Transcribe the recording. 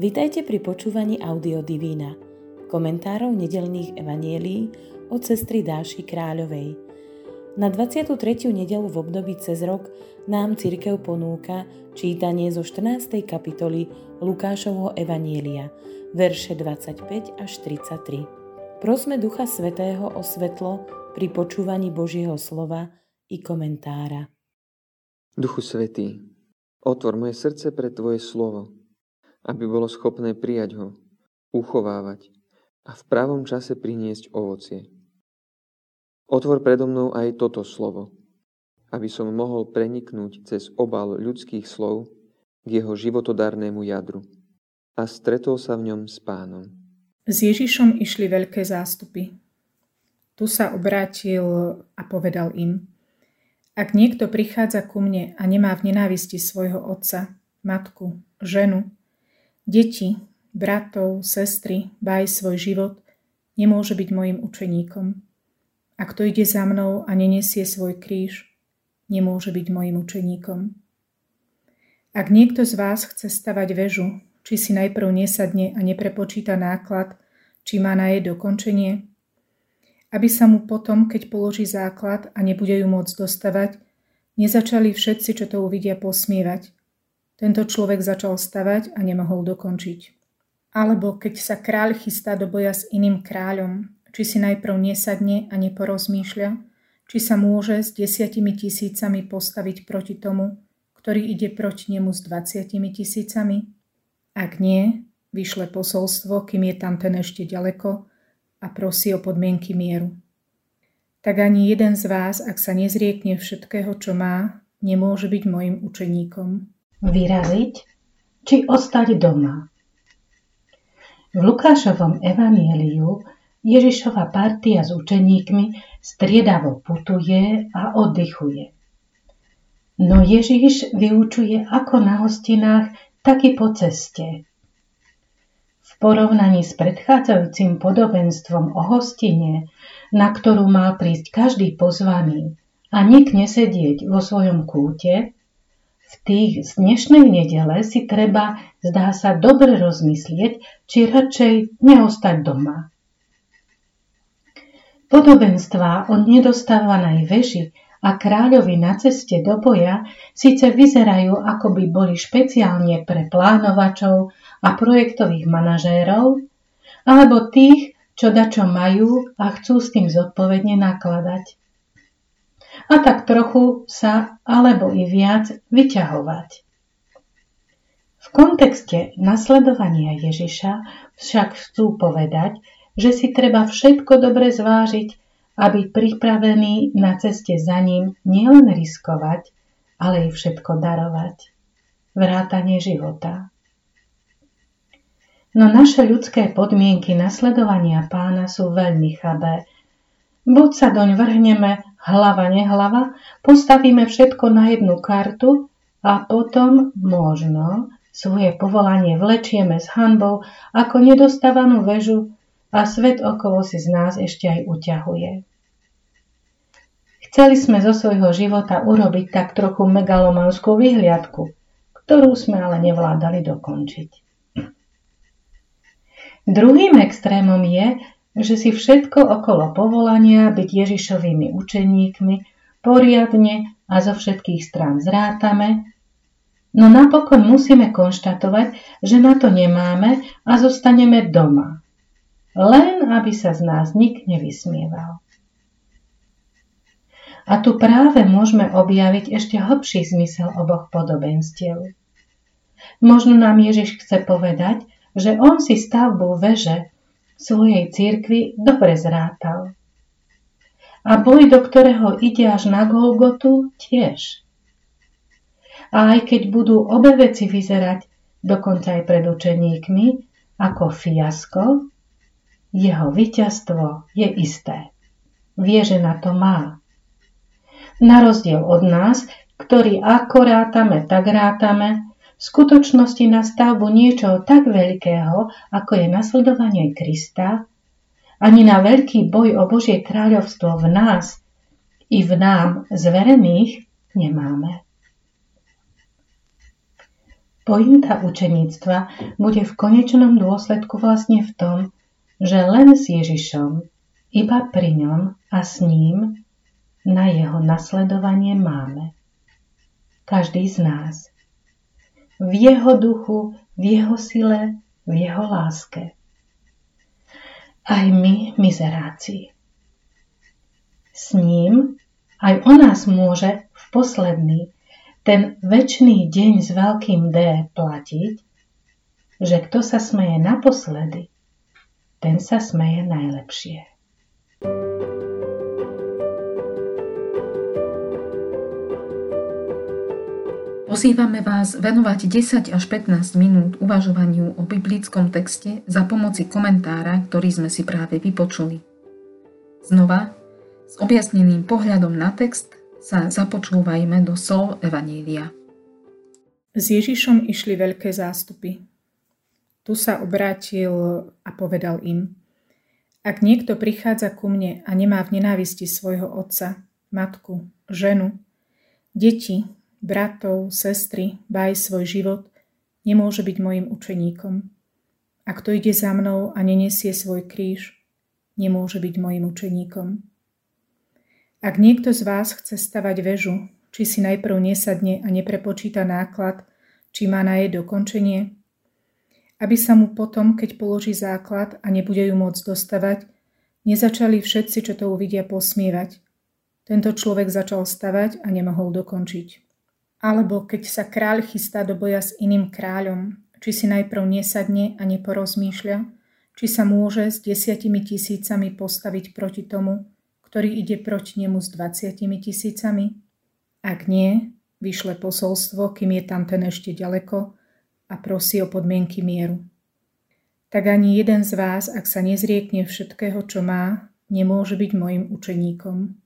Vitajte pri počúvaní Audio Divína, komentárov nedelných evanielí od sestry Dáši Kráľovej. Na 23. nedelu v období cez rok nám cirkev ponúka čítanie zo 14. kapitoly Lukášovho evanielia, verše 25 až 33. Prosme Ducha Svetého o svetlo pri počúvaní Božieho slova i komentára. Duchu Svetý, otvor moje srdce pre Tvoje slovo, aby bolo schopné prijať ho, uchovávať a v pravom čase priniesť ovocie. Otvor predo mnou aj toto slovo, aby som mohol preniknúť cez obal ľudských slov k jeho životodarnému jadru a stretol sa v ňom s pánom. S Ježišom išli veľké zástupy. Tu sa obrátil a povedal im, ak niekto prichádza ku mne a nemá v nenávisti svojho otca, matku, ženu, Deti, bratov, sestry, baj svoj život, nemôže byť mojim učeníkom. A kto ide za mnou a nenesie svoj kríž, nemôže byť mojim učeníkom. Ak niekto z vás chce stavať väžu, či si najprv nesadne a neprepočíta náklad, či má na jej dokončenie, aby sa mu potom, keď položí základ a nebude ju môcť dostavať, nezačali všetci, čo to uvidia, posmievať – tento človek začal stavať a nemohol dokončiť. Alebo keď sa kráľ chystá do boja s iným kráľom, či si najprv nesadne a neporozmýšľa, či sa môže s desiatimi tisícami postaviť proti tomu, ktorý ide proti nemu s dvaciatimi tisícami? Ak nie, vyšle posolstvo, kým je tam ten ešte ďaleko a prosí o podmienky mieru. Tak ani jeden z vás, ak sa nezriekne všetkého, čo má, nemôže byť mojim učeníkom vyraziť či ostať doma. V Lukášovom evanieliu Ježišova partia s učeníkmi striedavo putuje a oddychuje. No Ježiš vyučuje ako na hostinách, tak i po ceste. V porovnaní s predchádzajúcim podobenstvom o hostine, na ktorú mal prísť každý pozvaný a nik nesedieť vo svojom kúte, v tých z dnešnej nedele si treba, zdá sa, dobre rozmyslieť, či radšej neostať doma. Podobenstvá o nedostávanej veži a kráľovi na ceste do boja síce vyzerajú, ako by boli špeciálne pre plánovačov a projektových manažérov, alebo tých, čo dačo majú a chcú s tým zodpovedne nakladať a tak trochu sa, alebo i viac, vyťahovať. V kontexte nasledovania Ježiša však chcú povedať, že si treba všetko dobre zvážiť a pripravený na ceste za ním nielen riskovať, ale i všetko darovať. Vrátanie života. No naše ľudské podmienky nasledovania pána sú veľmi chabé. Buď sa doň vrhneme hlava nehlava, postavíme všetko na jednu kartu a potom možno svoje povolanie vlečieme s hanbou ako nedostávanú väžu a svet okolo si z nás ešte aj uťahuje. Chceli sme zo svojho života urobiť tak trochu megalomanskú vyhliadku, ktorú sme ale nevládali dokončiť. Druhým extrémom je, že si všetko okolo povolania byť Ježišovými učeníkmi poriadne a zo všetkých strán zrátame, no napokon musíme konštatovať, že na to nemáme a zostaneme doma. Len aby sa z nás nik nevysmieval. A tu práve môžeme objaviť ešte hlbší zmysel oboch podobenstiev. Možno nám Ježiš chce povedať, že on si stavbu veže svojej církvi dobre zrátal. A boj, do ktorého ide až na Golgotu, tiež. A aj keď budú obe veci vyzerať, dokonca aj pred učeníkmi, ako fiasko, jeho víťazstvo je isté. Vie, že na to má. Na rozdiel od nás, ktorí ako rátame, tak rátame, v skutočnosti na stavbu niečoho tak veľkého, ako je nasledovanie Krista, ani na veľký boj o Božie kráľovstvo v nás i v nám zverených nemáme. Pointa učeníctva bude v konečnom dôsledku vlastne v tom, že len s Ježišom, iba pri ňom a s ním na jeho nasledovanie máme. Každý z nás. V jeho duchu, v jeho sile, v jeho láske. Aj my, mizeráci. S ním aj o nás môže v posledný, ten väčší deň s veľkým D platiť, že kto sa smeje naposledy, ten sa smeje najlepšie. Pozývame vás venovať 10 až 15 minút uvažovaniu o biblickom texte za pomoci komentára, ktorý sme si práve vypočuli. Znova, s objasneným pohľadom na text sa započúvajme do slov Evanília. S Ježišom išli veľké zástupy. Tu sa obrátil a povedal im, ak niekto prichádza ku mne a nemá v nenávisti svojho otca, matku, ženu, deti, bratov, sestry, baj svoj život, nemôže byť mojim učeníkom. A kto ide za mnou a nenesie svoj kríž, nemôže byť mojim učeníkom. Ak niekto z vás chce stavať väžu, či si najprv nesadne a neprepočíta náklad, či má na jej dokončenie, aby sa mu potom, keď položí základ a nebude ju môcť dostavať, nezačali všetci, čo to uvidia, posmievať. Tento človek začal stavať a nemohol dokončiť. Alebo keď sa kráľ chystá do boja s iným kráľom, či si najprv nesadne a neporozmýšľa, či sa môže s desiatimi tisícami postaviť proti tomu, ktorý ide proti nemu s dvaciatimi tisícami? Ak nie, vyšle posolstvo, kým je tam ten ešte ďaleko a prosí o podmienky mieru. Tak ani jeden z vás, ak sa nezriekne všetkého, čo má, nemôže byť mojim učeníkom.